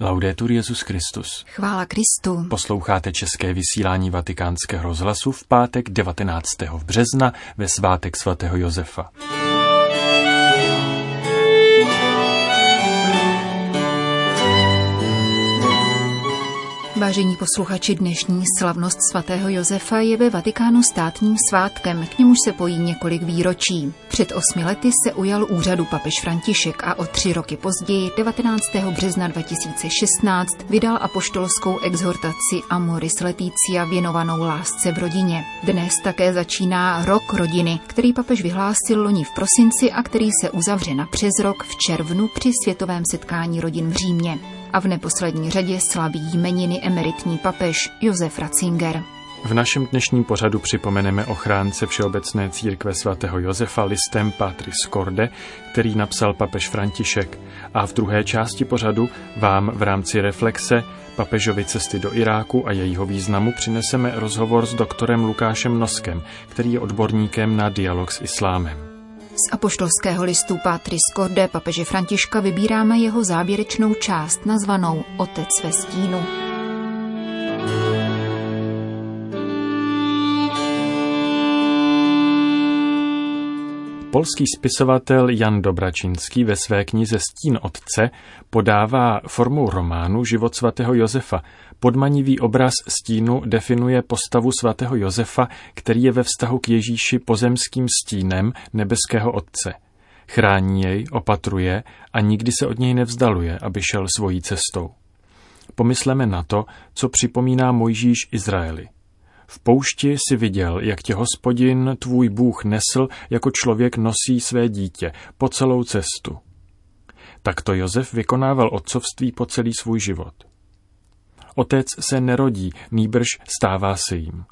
Laudetur Jezus Christus. Chvála Kristu. Posloucháte české vysílání Vatikánského rozhlasu v pátek 19. března ve svátek svatého Josefa. Vážení posluchači, dnešní slavnost svatého Josefa je ve Vatikánu státním svátkem, k němuž se pojí několik výročí. Před osmi lety se ujal úřadu papež František a o tři roky později, 19. března 2016, vydal apoštolskou exhortaci Amoris Leticia věnovanou lásce v rodině. Dnes také začíná rok rodiny, který papež vyhlásil loni v prosinci a který se uzavře na přes rok v červnu při světovém setkání rodin v Římě a v neposlední řadě slaví jmeniny emeritní papež Josef Ratzinger. V našem dnešním pořadu připomeneme ochránce Všeobecné církve svatého Josefa listem Patris Corde, který napsal papež František. A v druhé části pořadu vám v rámci reflexe papežovi cesty do Iráku a jejího významu přineseme rozhovor s doktorem Lukášem Noskem, který je odborníkem na dialog s islámem. Z apoštolského listu Patris Corde papeže Františka vybíráme jeho závěrečnou část nazvanou Otec ve stínu. Polský spisovatel Jan Dobračinský ve své knize Stín otce podává formou románu život svatého Josefa. Podmanivý obraz stínu definuje postavu svatého Josefa, který je ve vztahu k Ježíši pozemským stínem nebeského otce. Chrání jej, opatruje a nikdy se od něj nevzdaluje, aby šel svojí cestou. Pomysleme na to, co připomíná Mojžíš Izraeli. V poušti si viděl, jak tě hospodin, tvůj Bůh, nesl, jako člověk nosí své dítě, po celou cestu. Takto Josef vykonával otcovství po celý svůj život. Otec se nerodí, nýbrž stává se jim.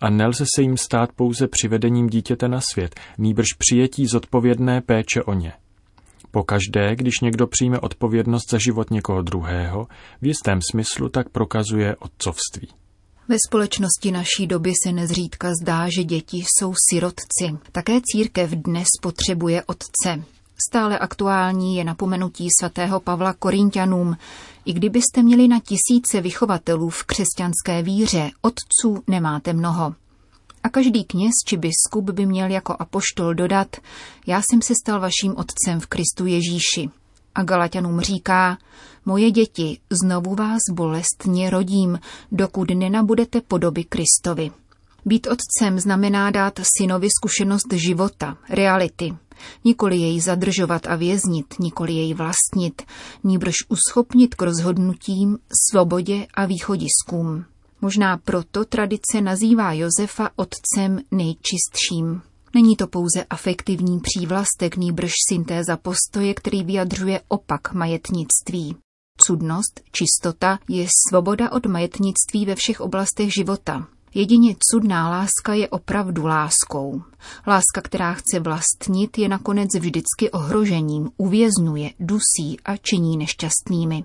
A nelze se jim stát pouze přivedením dítěte na svět, nýbrž přijetí zodpovědné péče o ně. Pokaždé, když někdo přijme odpovědnost za život někoho druhého, v jistém smyslu tak prokazuje otcovství. Ve společnosti naší doby se nezřídka zdá, že děti jsou sirotci. Také církev dnes potřebuje otce. Stále aktuální je napomenutí svatého Pavla Korintianům. I kdybyste měli na tisíce vychovatelů v křesťanské víře, otců nemáte mnoho. A každý kněz či biskup by měl jako apoštol dodat, já jsem se stal vaším otcem v Kristu Ježíši. A Galatianům říká, moje děti, znovu vás bolestně rodím, dokud nenabudete podoby Kristovi. Být otcem znamená dát synovi zkušenost života, reality. Nikoli jej zadržovat a věznit, nikoli jej vlastnit, níbrž uschopnit k rozhodnutím, svobodě a východiskům. Možná proto tradice nazývá Josefa otcem nejčistším. Není to pouze afektivní přívlastek, nýbrž syntéza postoje, který vyjadřuje opak majetnictví. Cudnost, čistota je svoboda od majetnictví ve všech oblastech života. Jedině cudná láska je opravdu láskou. Láska, která chce vlastnit, je nakonec vždycky ohrožením, uvěznuje, dusí a činí nešťastnými.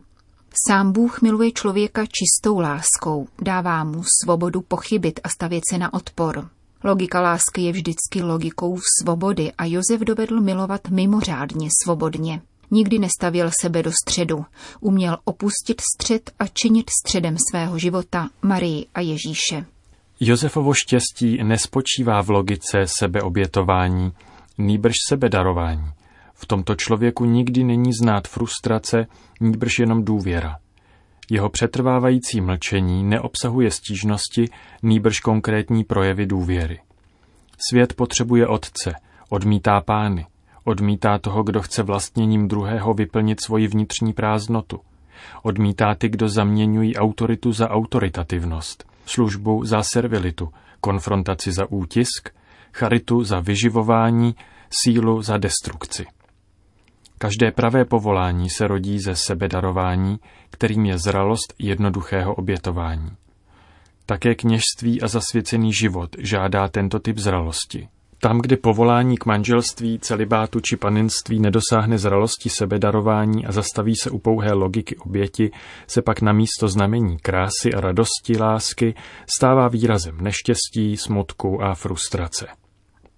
Sám Bůh miluje člověka čistou láskou, dává mu svobodu pochybit a stavět se na odpor. Logika lásky je vždycky logikou svobody a Josef dovedl milovat mimořádně svobodně. Nikdy nestavil sebe do středu. Uměl opustit střed a činit středem svého života Marii a Ježíše. Josefovo štěstí nespočívá v logice sebeobětování, nýbrž sebedarování. V tomto člověku nikdy není znát frustrace, nýbrž jenom důvěra. Jeho přetrvávající mlčení neobsahuje stížnosti, nýbrž konkrétní projevy důvěry. Svět potřebuje otce, odmítá pány, odmítá toho, kdo chce vlastněním druhého vyplnit svoji vnitřní prázdnotu. Odmítá ty, kdo zaměňují autoritu za autoritativnost, službu za servilitu, konfrontaci za útisk, charitu za vyživování, sílu za destrukci. Každé pravé povolání se rodí ze sebedarování, kterým je zralost jednoduchého obětování. Také kněžství a zasvěcený život žádá tento typ zralosti. Tam, kde povolání k manželství, celibátu či panenství nedosáhne zralosti sebedarování a zastaví se u pouhé logiky oběti, se pak na místo znamení krásy a radosti lásky stává výrazem neštěstí, smutku a frustrace.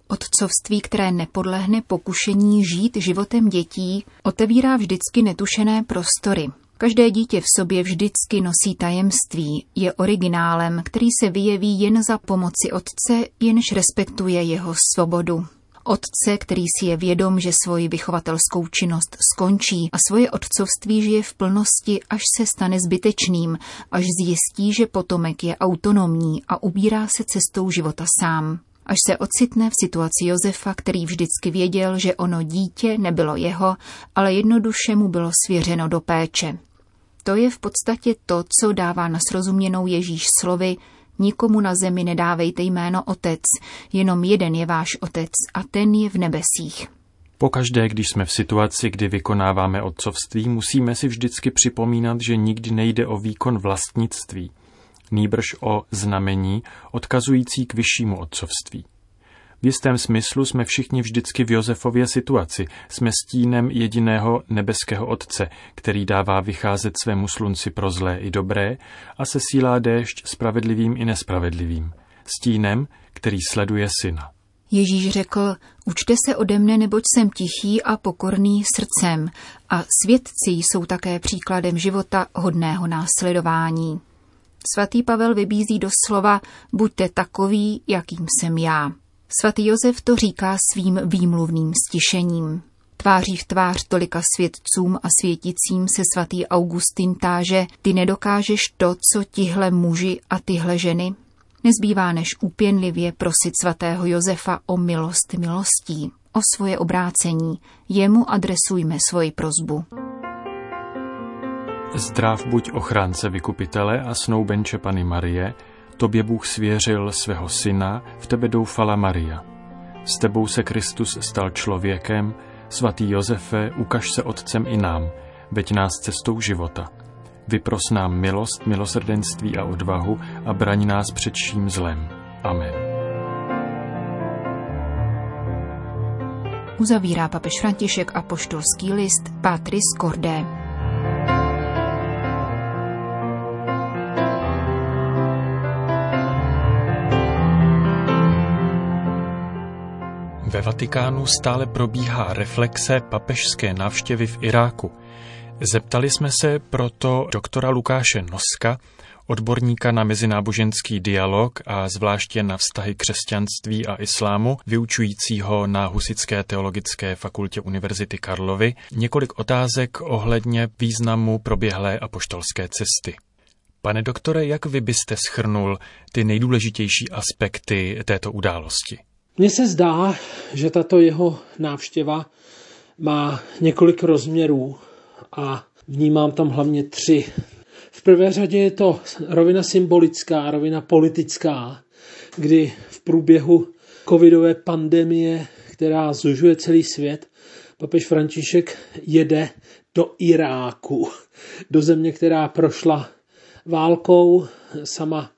Otcovství, které nepodlehne pokušení žít životem dětí, otevírá vždycky netušené prostory. Každé dítě v sobě vždycky nosí tajemství, je originálem, který se vyjeví jen za pomoci otce, jenž respektuje jeho svobodu. Otce, který si je vědom, že svoji vychovatelskou činnost skončí a svoje otcovství žije v plnosti, až se stane zbytečným, až zjistí, že potomek je autonomní a ubírá se cestou života sám až se ocitne v situaci Josefa, který vždycky věděl, že ono dítě nebylo jeho, ale jednoduše mu bylo svěřeno do péče. To je v podstatě to, co dává na srozuměnou Ježíš slovy Nikomu na zemi nedávejte jméno Otec, jenom jeden je váš Otec a ten je v nebesích. Pokaždé, když jsme v situaci, kdy vykonáváme otcovství, musíme si vždycky připomínat, že nikdy nejde o výkon vlastnictví, nýbrž o znamení odkazující k vyššímu otcovství. V jistém smyslu jsme všichni vždycky v Josefově situaci. Jsme stínem jediného nebeského Otce, který dává vycházet svému slunci pro zlé i dobré a sesílá déšť spravedlivým i nespravedlivým. Stínem, který sleduje syna. Ježíš řekl, učte se ode mne, neboť jsem tichý a pokorný srdcem a svědci jsou také příkladem života hodného následování. Svatý Pavel vybízí do slova buďte takový, jakým jsem já. Svatý Josef to říká svým výmluvným stišením. Tváří v tvář tolika svědcům a světicím se svatý Augustin táže, ty nedokážeš to, co tihle muži a tyhle ženy? Nezbývá než úpěnlivě prosit svatého Josefa o milost milostí, o svoje obrácení. Jemu adresujme svoji prozbu. Zdrav buď ochránce vykupitele a snoubenče Pany Marie, Tobě Bůh svěřil svého syna, v tebe doufala Maria. S tebou se Kristus stal člověkem, svatý Josefe, ukaž se otcem i nám, veď nás cestou života. Vypros nám milost, milosrdenství a odvahu a braň nás před vším zlem. Amen. Uzavírá papež František a poštolský list Patris Cordé. Ve Vatikánu stále probíhá reflexe papežské návštěvy v Iráku. Zeptali jsme se proto doktora Lukáše Noska, odborníka na mezináboženský dialog a zvláště na vztahy křesťanství a islámu, vyučujícího na Husické teologické fakultě Univerzity Karlovy, několik otázek ohledně významu proběhlé apoštolské cesty. Pane doktore, jak vy byste schrnul ty nejdůležitější aspekty této události? Mně se zdá, že tato jeho návštěva má několik rozměrů a vnímám tam hlavně tři. V prvé řadě je to rovina symbolická, rovina politická, kdy v průběhu covidové pandemie, která zužuje celý svět, papež František jede do Iráku, do země, která prošla válkou, sama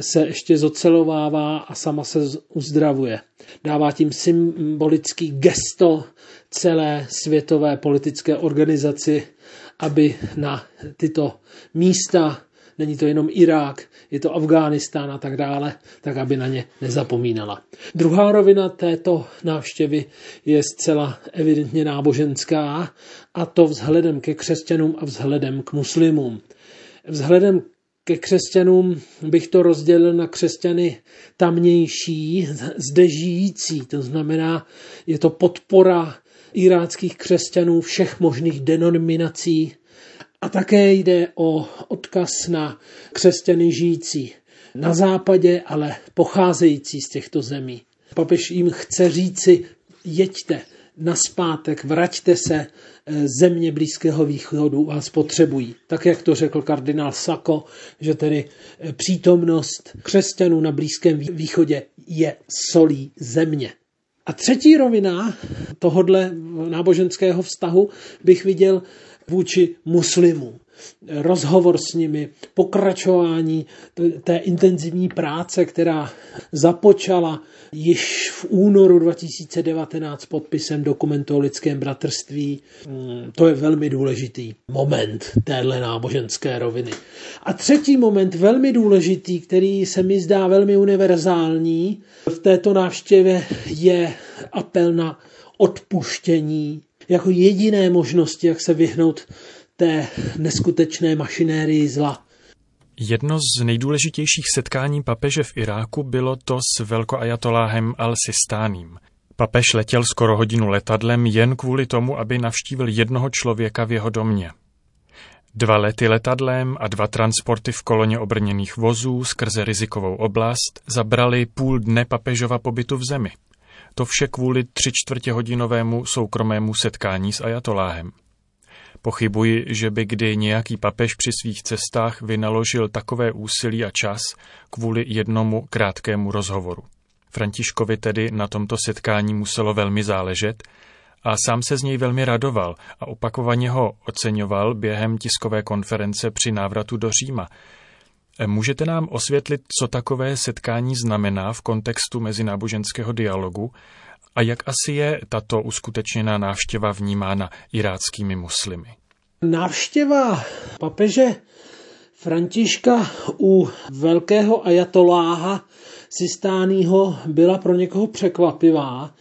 se ještě zocelovává a sama se uzdravuje. Dává tím symbolický gesto celé světové politické organizaci, aby na tyto místa, není to jenom Irák, je to Afghánistán a tak dále, tak aby na ně nezapomínala. Druhá rovina této návštěvy je zcela evidentně náboženská a to vzhledem ke křesťanům a vzhledem k muslimům. Vzhledem ke křesťanům bych to rozdělil na křesťany tamnější, zde žijící. To znamená, je to podpora iráckých křesťanů všech možných denominací. A také jde o odkaz na křesťany žijící na západě, ale pocházející z těchto zemí. Papež jim chce říci, jeďte, naspátek, vraťte se, eh, země Blízkého východu vás potřebují. Tak, jak to řekl kardinál Sako, že tedy eh, přítomnost křesťanů na Blízkém východě je solí země. A třetí rovina tohodle náboženského vztahu bych viděl vůči muslimům rozhovor s nimi, pokračování té intenzivní práce, která započala již v únoru 2019 podpisem dokumentu o lidském bratrství. Mm, to je velmi důležitý moment téhle náboženské roviny. A třetí moment, velmi důležitý, který se mi zdá velmi univerzální v této návštěvě, je apel na odpuštění jako jediné možnosti, jak se vyhnout té neskutečné mašinérii zla. Jedno z nejdůležitějších setkání papeže v Iráku bylo to s velkoajatoláhem Al-Sistánem. Papež letěl skoro hodinu letadlem jen kvůli tomu, aby navštívil jednoho člověka v jeho domě. Dva lety letadlem a dva transporty v koloně obrněných vozů skrze rizikovou oblast zabrali půl dne papežova pobytu v zemi. To vše kvůli tři čtvrtě hodinovému soukromému setkání s ajatoláhem. Pochybuji, že by kdy nějaký papež při svých cestách vynaložil takové úsilí a čas kvůli jednomu krátkému rozhovoru. Františkovi tedy na tomto setkání muselo velmi záležet a sám se z něj velmi radoval a opakovaně ho oceňoval během tiskové konference při návratu do Říma. Můžete nám osvětlit, co takové setkání znamená v kontextu mezináboženského dialogu a jak asi je tato uskutečněná návštěva vnímána iráckými muslimy? Návštěva papeže Františka u velkého ajatoláha Sistánýho byla pro někoho překvapivá,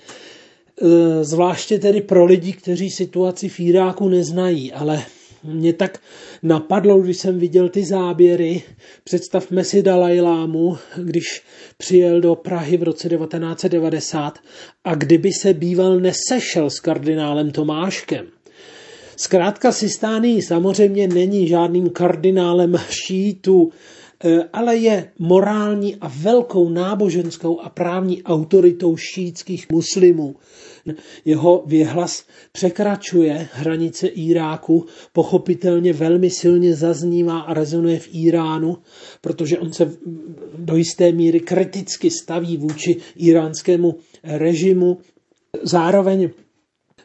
e, zvláště tedy pro lidi, kteří situaci v Iráku neznají, ale mě tak napadlo, když jsem viděl ty záběry. Představme si Dalajlámu, když přijel do Prahy v roce 1990 a kdyby se býval nesešel s kardinálem Tomáškem. Zkrátka Sistány samozřejmě není žádným kardinálem šítu, ale je morální a velkou náboženskou a právní autoritou šítských muslimů. Jeho věhlas překračuje hranice Iráku, pochopitelně velmi silně zaznívá a rezonuje v Iránu, protože on se do jisté míry kriticky staví vůči iránskému režimu. Zároveň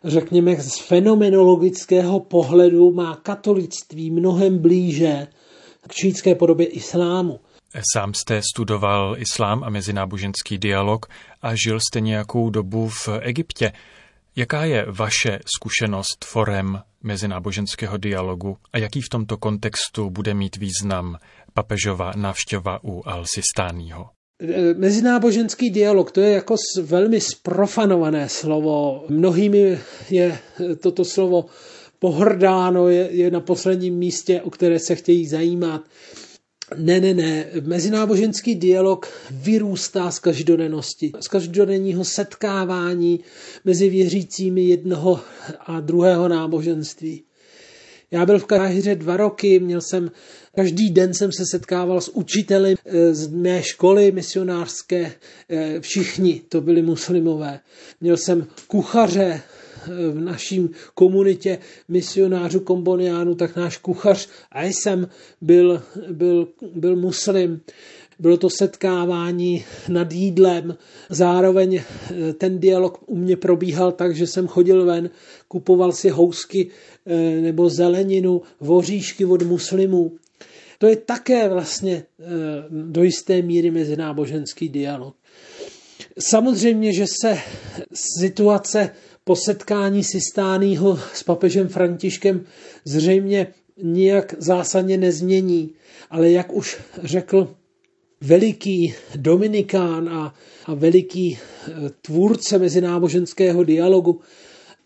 řekněme, z fenomenologického pohledu má katolictví mnohem blíže k šítské podobě islámu. Sám jste studoval islám a mezináboženský dialog a žil jste nějakou dobu v Egyptě. Jaká je vaše zkušenost forem mezináboženského dialogu a jaký v tomto kontextu bude mít význam papežova návštěva u Al-Sistáního? Mezináboženský dialog, to je jako velmi sprofanované slovo. Mnohými je toto slovo pohrdáno, je, je na posledním místě, o které se chtějí zajímat. Ne, ne, ne. Mezináboženský dialog vyrůstá z každodennosti, z každodenního setkávání mezi věřícími jednoho a druhého náboženství. Já byl v Káhyře dva roky, měl jsem, každý den jsem se setkával s učiteli eh, z mé školy misionářské, eh, všichni to byli muslimové. Měl jsem kuchaře, v naší komunitě misionářů komboniánů, tak náš kuchař a jsem byl, byl, byl muslim. Bylo to setkávání nad jídlem. Zároveň eh, ten dialog u mě probíhal tak, že jsem chodil ven, kupoval si housky eh, nebo zeleninu, voříšky od muslimů. To je také vlastně eh, do jisté míry mezináboženský dialog. Samozřejmě, že se situace po setkání Sistánýho s papežem Františkem zřejmě nijak zásadně nezmění, ale jak už řekl veliký Dominikán a, a veliký e, tvůrce mezináboženského dialogu,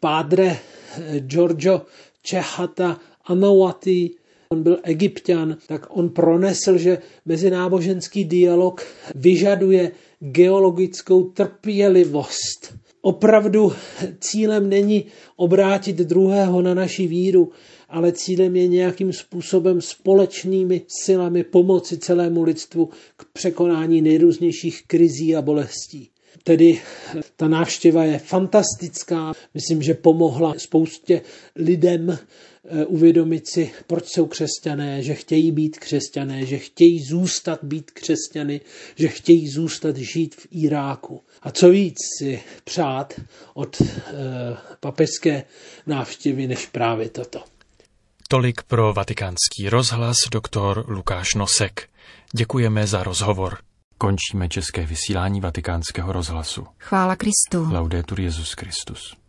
pádre e, Giorgio Čehata Anawati, on byl egyptian, tak on pronesl, že mezináboženský dialog vyžaduje geologickou trpělivost Opravdu cílem není obrátit druhého na naši víru, ale cílem je nějakým způsobem společnými silami pomoci celému lidstvu k překonání nejrůznějších krizí a bolestí. Tedy ta návštěva je fantastická. Myslím, že pomohla spoustě lidem uvědomit si, proč jsou křesťané, že chtějí být křesťané, že chtějí zůstat být křesťany, že chtějí zůstat žít v Iráku. A co víc si přát od e, papežské návštěvy, než právě toto. Tolik pro vatikánský rozhlas doktor Lukáš Nosek. Děkujeme za rozhovor. Končíme české vysílání vatikánského rozhlasu. Chvála Kristu. Laudetur Jezus Christus.